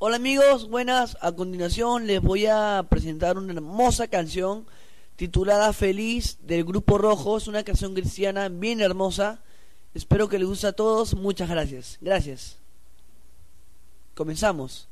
Hola amigos, buenas. A continuación les voy a presentar una hermosa canción titulada Feliz del Grupo Rojo. Es una canción cristiana bien hermosa. Espero que les guste a todos. Muchas gracias. Gracias. Comenzamos.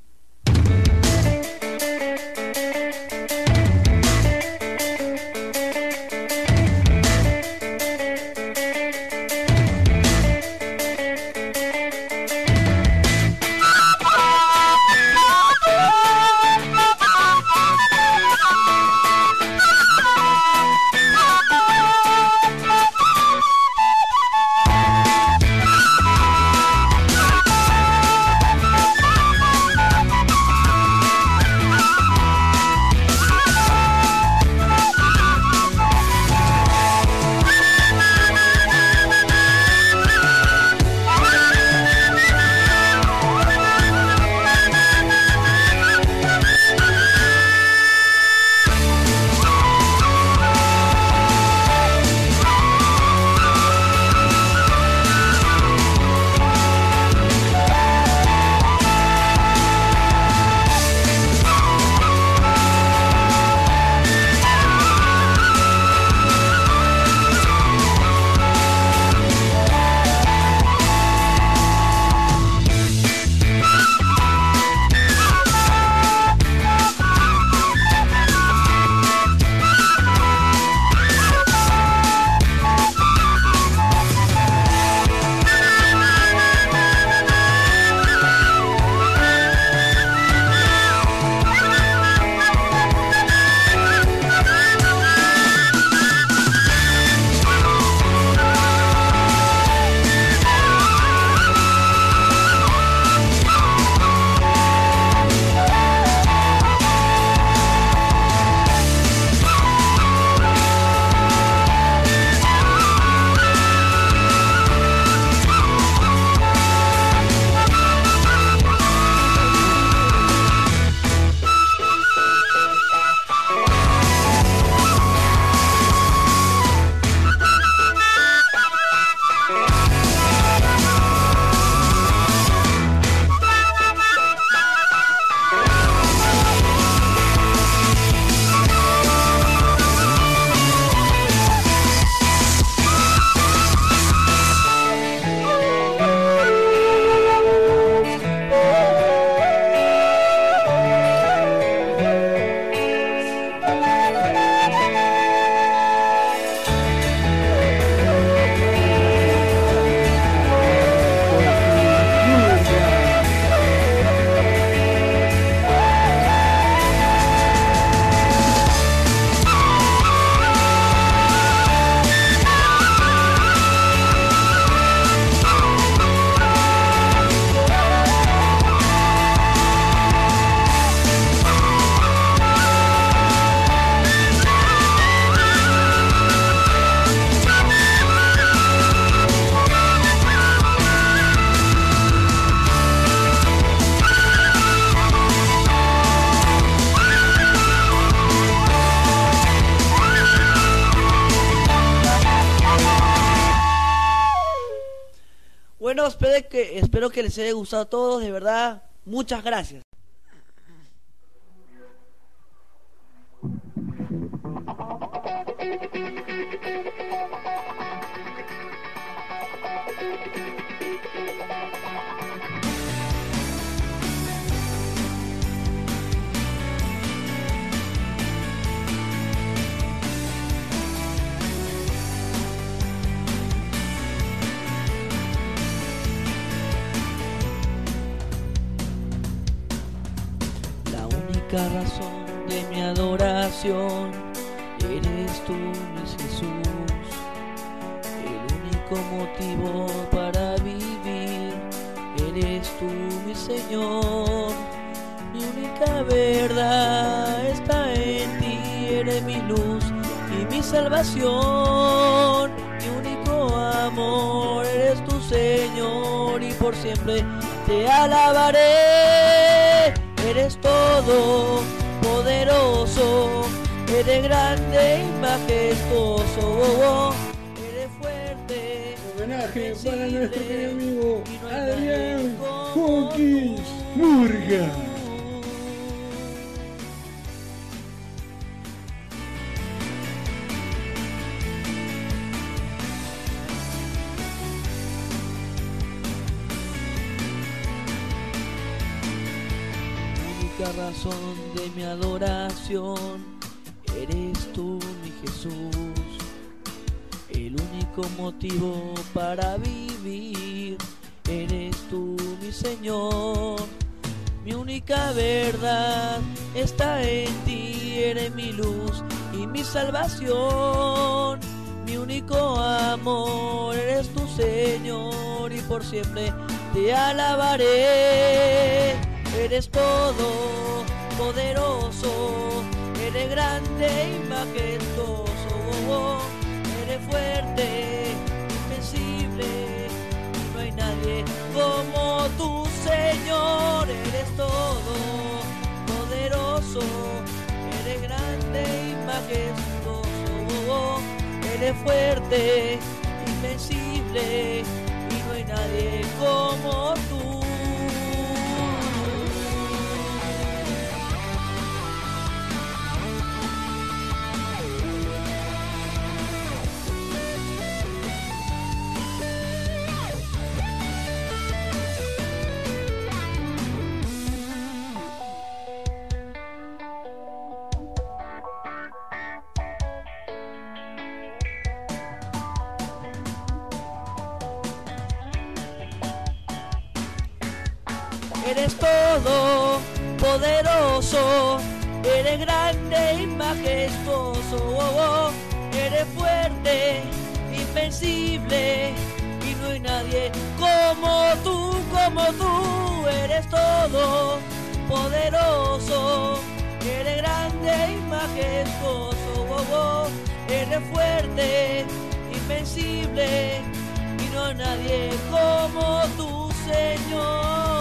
Espero que les haya gustado a todos, de verdad. Muchas gracias. Única razón de mi adoración eres tú, mi Jesús. El único motivo para vivir eres tú, mi Señor. Mi única verdad está en ti, eres mi luz y mi salvación. Mi único amor eres tu Señor y por siempre te alabaré. Eres todo poderoso, eres grande y majestuoso. Eres fuerte. Homenaje para nuestro querido amigo Adrián Hawkins Murga. De mi adoración eres tú, mi Jesús. El único motivo para vivir eres tú, mi Señor. Mi única verdad está en ti, eres mi luz y mi salvación. Mi único amor eres tu Señor y por siempre te alabaré. Eres todo poderoso, eres grande y majestuoso, eres fuerte, invencible, no hay nadie como tu Señor, eres todo poderoso, eres grande y majestuoso, eres fuerte, invencible, y no hay nadie como tú. Eres todo poderoso, eres grande y majestuoso, oh, oh. eres fuerte, invencible y no hay nadie como tú, como tú, eres todo poderoso, eres grande y majestuoso, oh, oh. eres fuerte, invencible y no hay nadie como tú, Señor.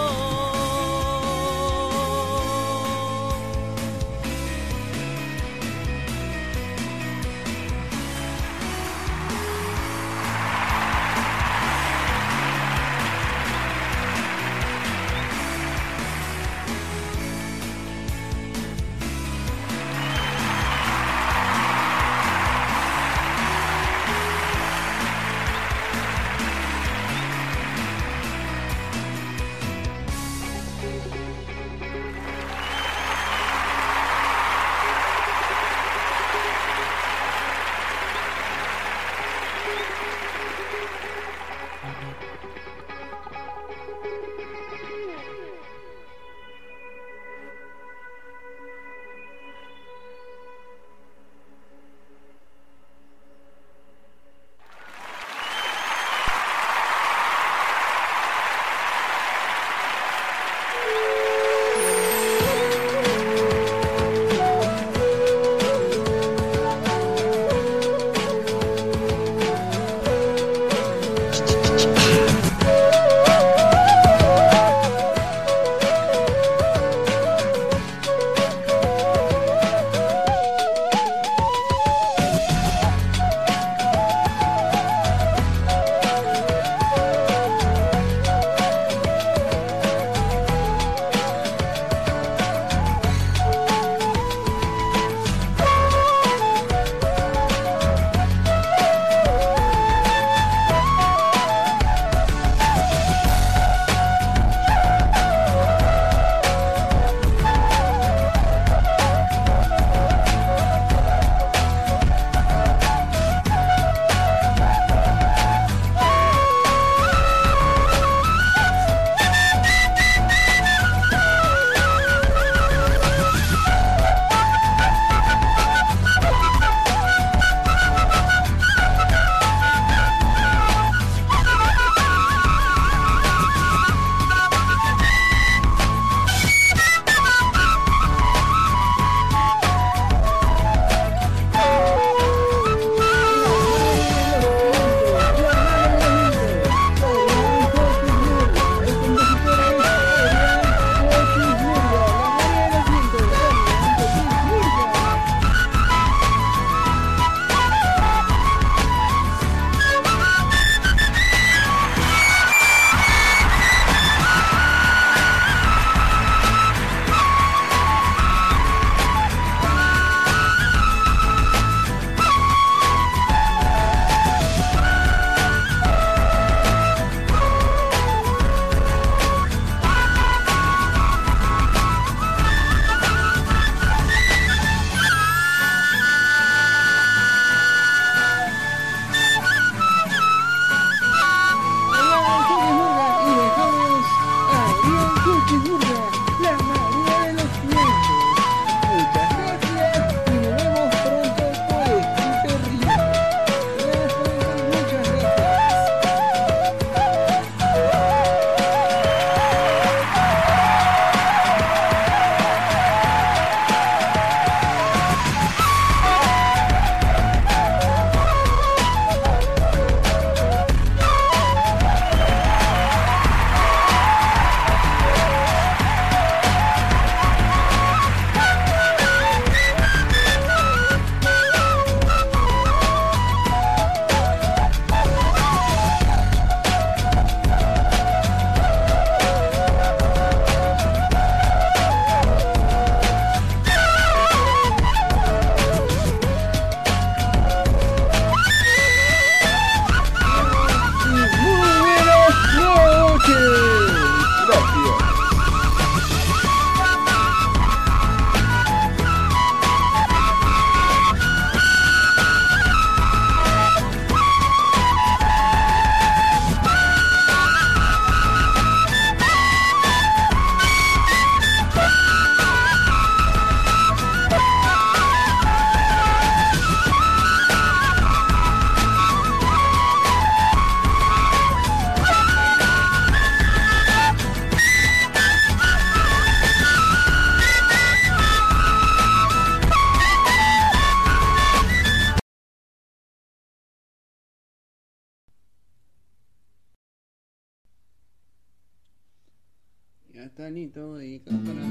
Listo y cámara.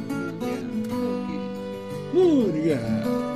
Murga.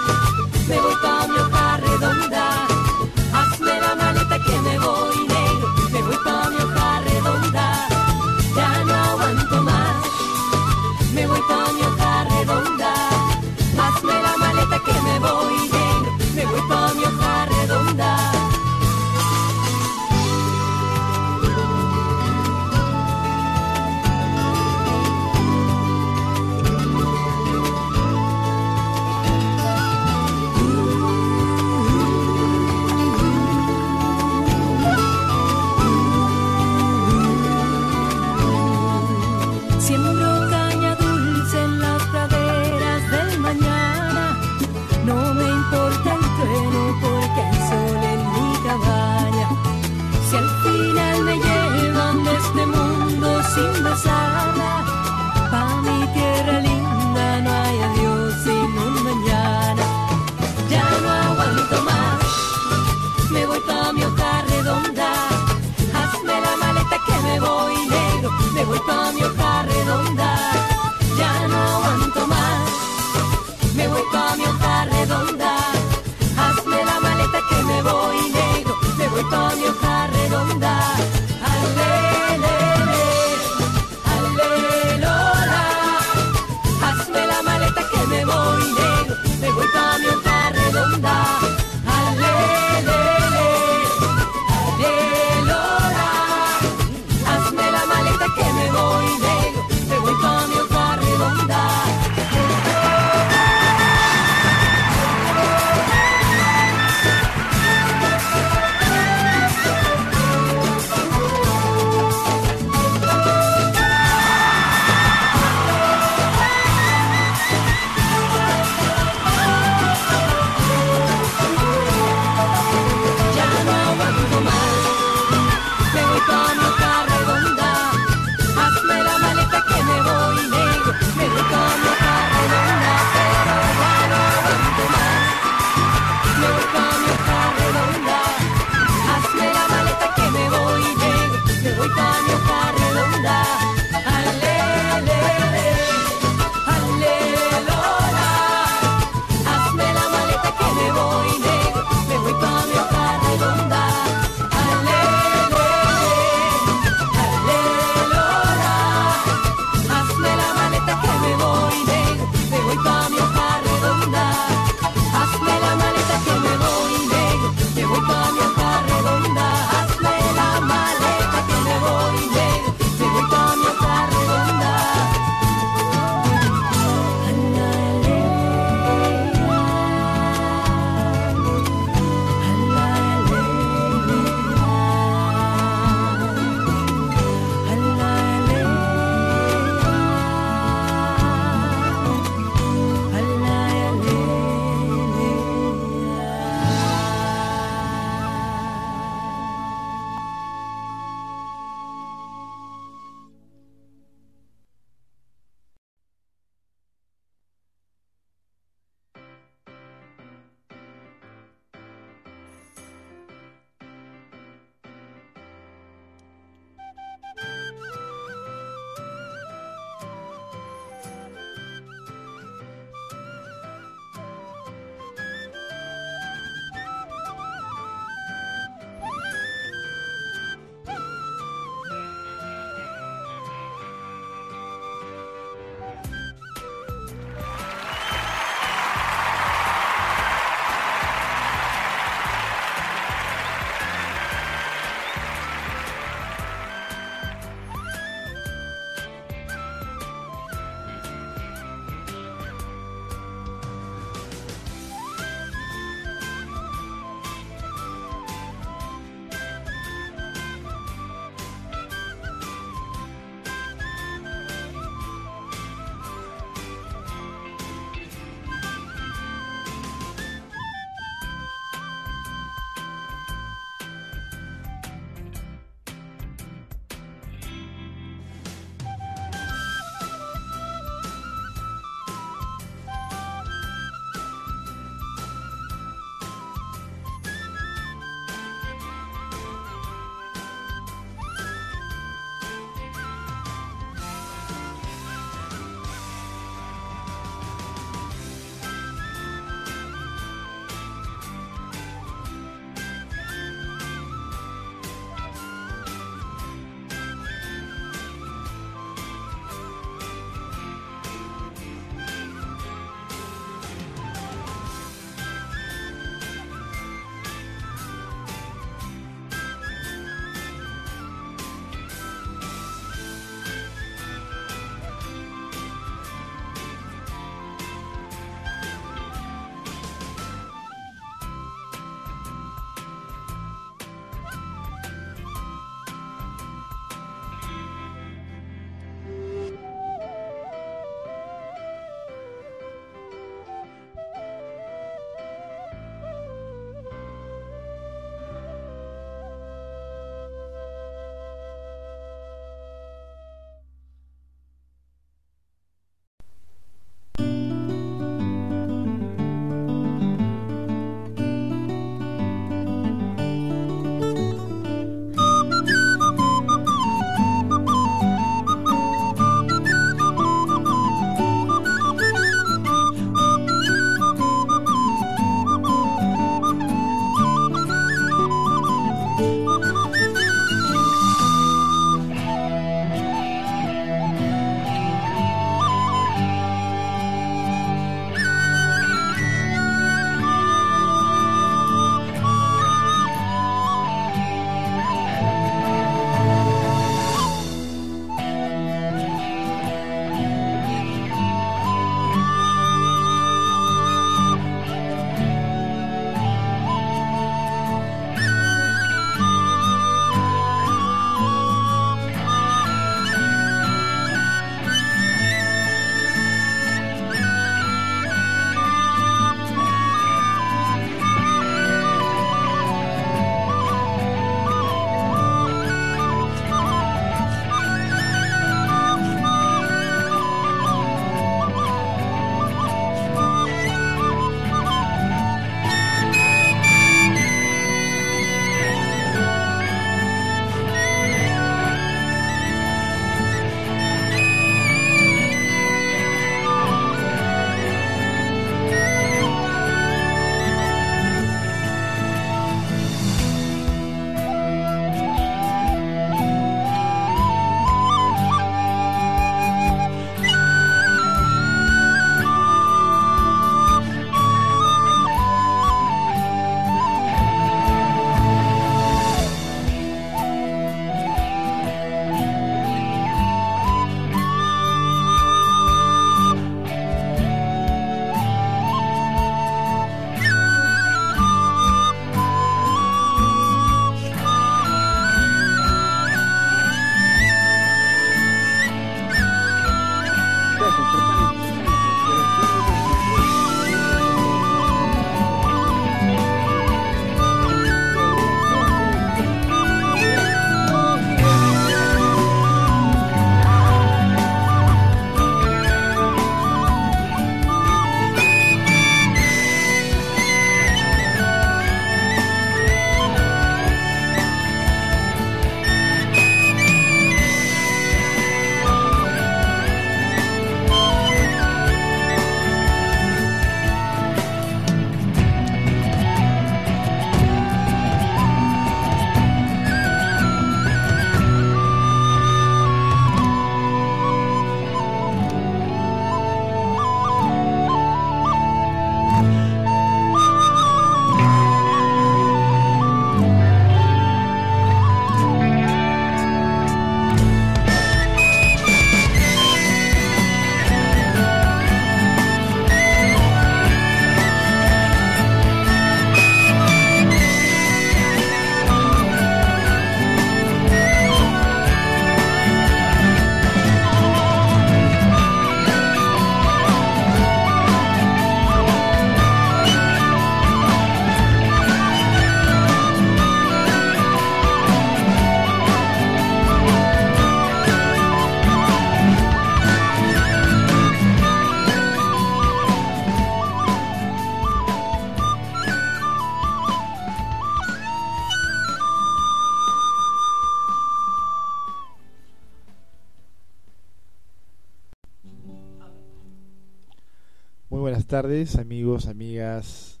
Tardes, amigos, amigas.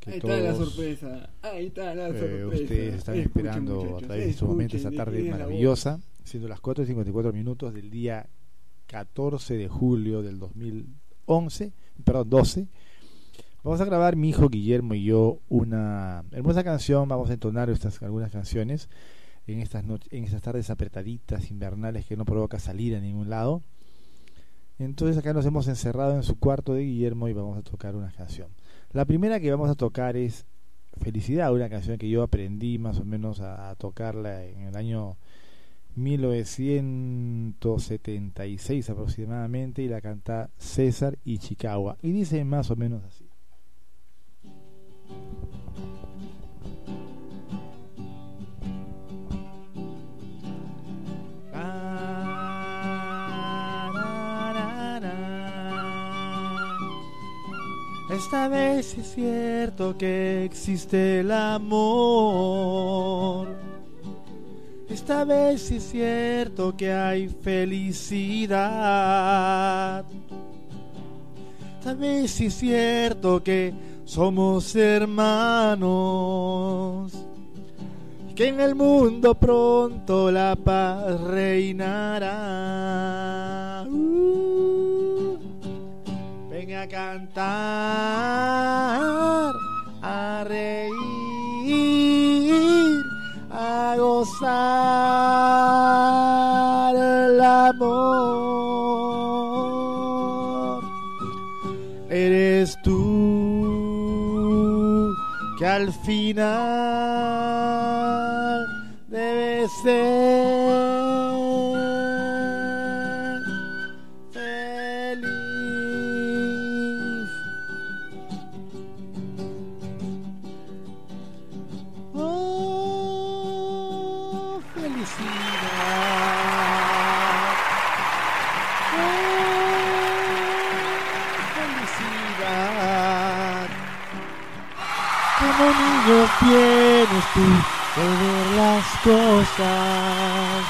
Que Ahí está la todos, sorpresa. Ahí está la eh, ustedes están Escuchen, esperando a través de este momento esta tarde maravillosa, siendo las 4 y 54 minutos del día 14 de julio del 2011, perdón, 12. Vamos a grabar mi hijo Guillermo y yo una hermosa canción, vamos a entonar estas algunas canciones en estas noches, en estas tardes apretaditas invernales que no provoca salir a ningún lado. Entonces acá nos hemos encerrado en su cuarto de Guillermo y vamos a tocar una canción. La primera que vamos a tocar es Felicidad, una canción que yo aprendí más o menos a, a tocarla en el año 1976 aproximadamente y la canta César y Chicago. Y dice más o menos así. Esta vez es cierto que existe el amor. Esta vez es cierto que hay felicidad. Esta vez es cierto que somos hermanos. Y que en el mundo pronto la paz reinará. Cantar, a reír, a gozar el amor. Eres tú que al final felicidad. Oh, felicidad. Como niño tienes tú que ver las cosas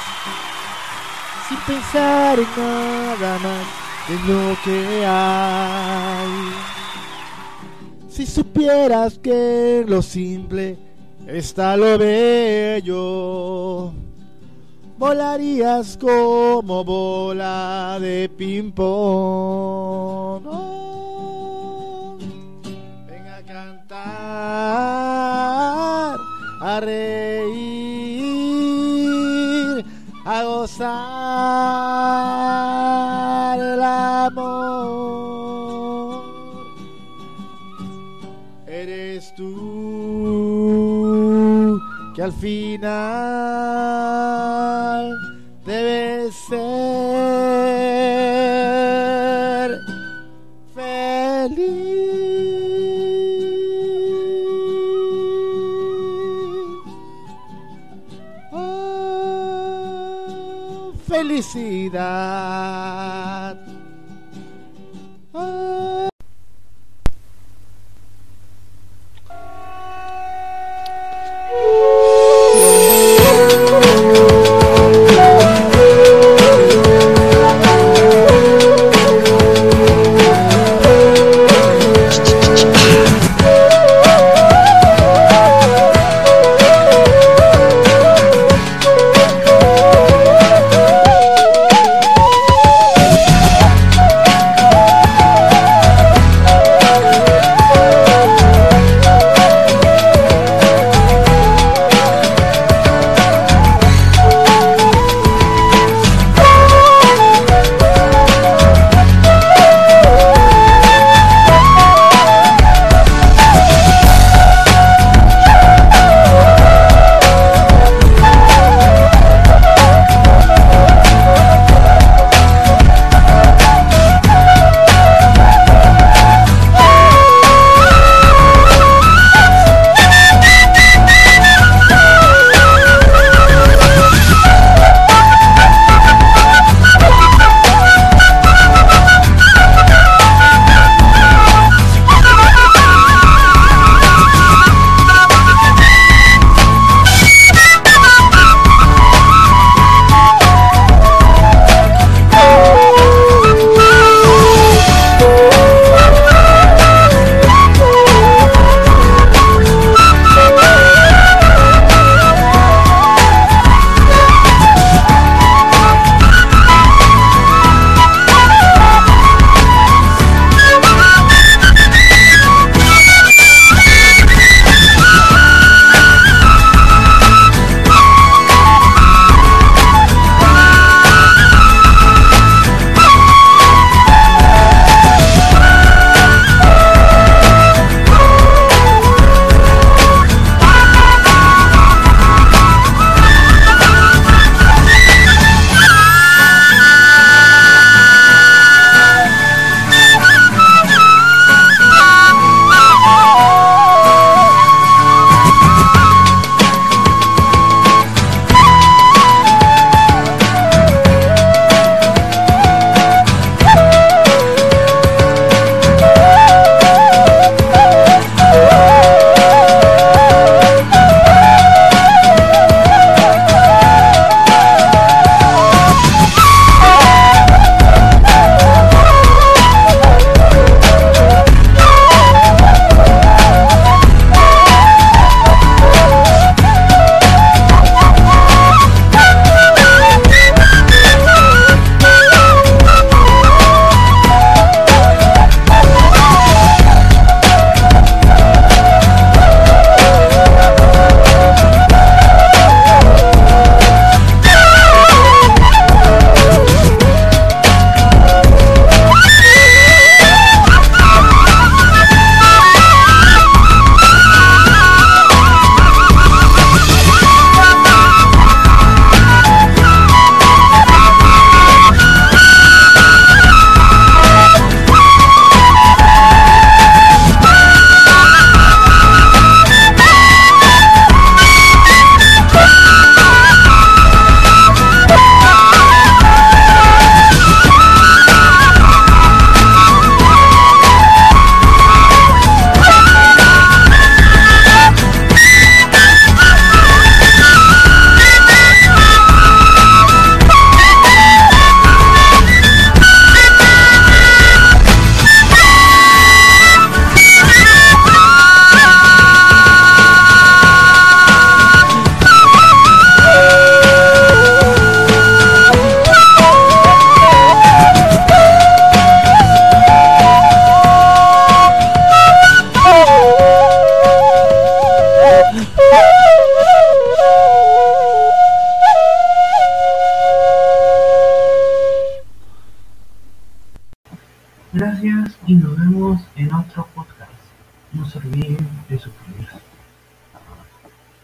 sin pensar en nada más de lo que hay. Si supieras que lo simple está lo bello, volarías como bola de ping-pong. Oh, ven a cantar, a reír, a gozar que al final debes ser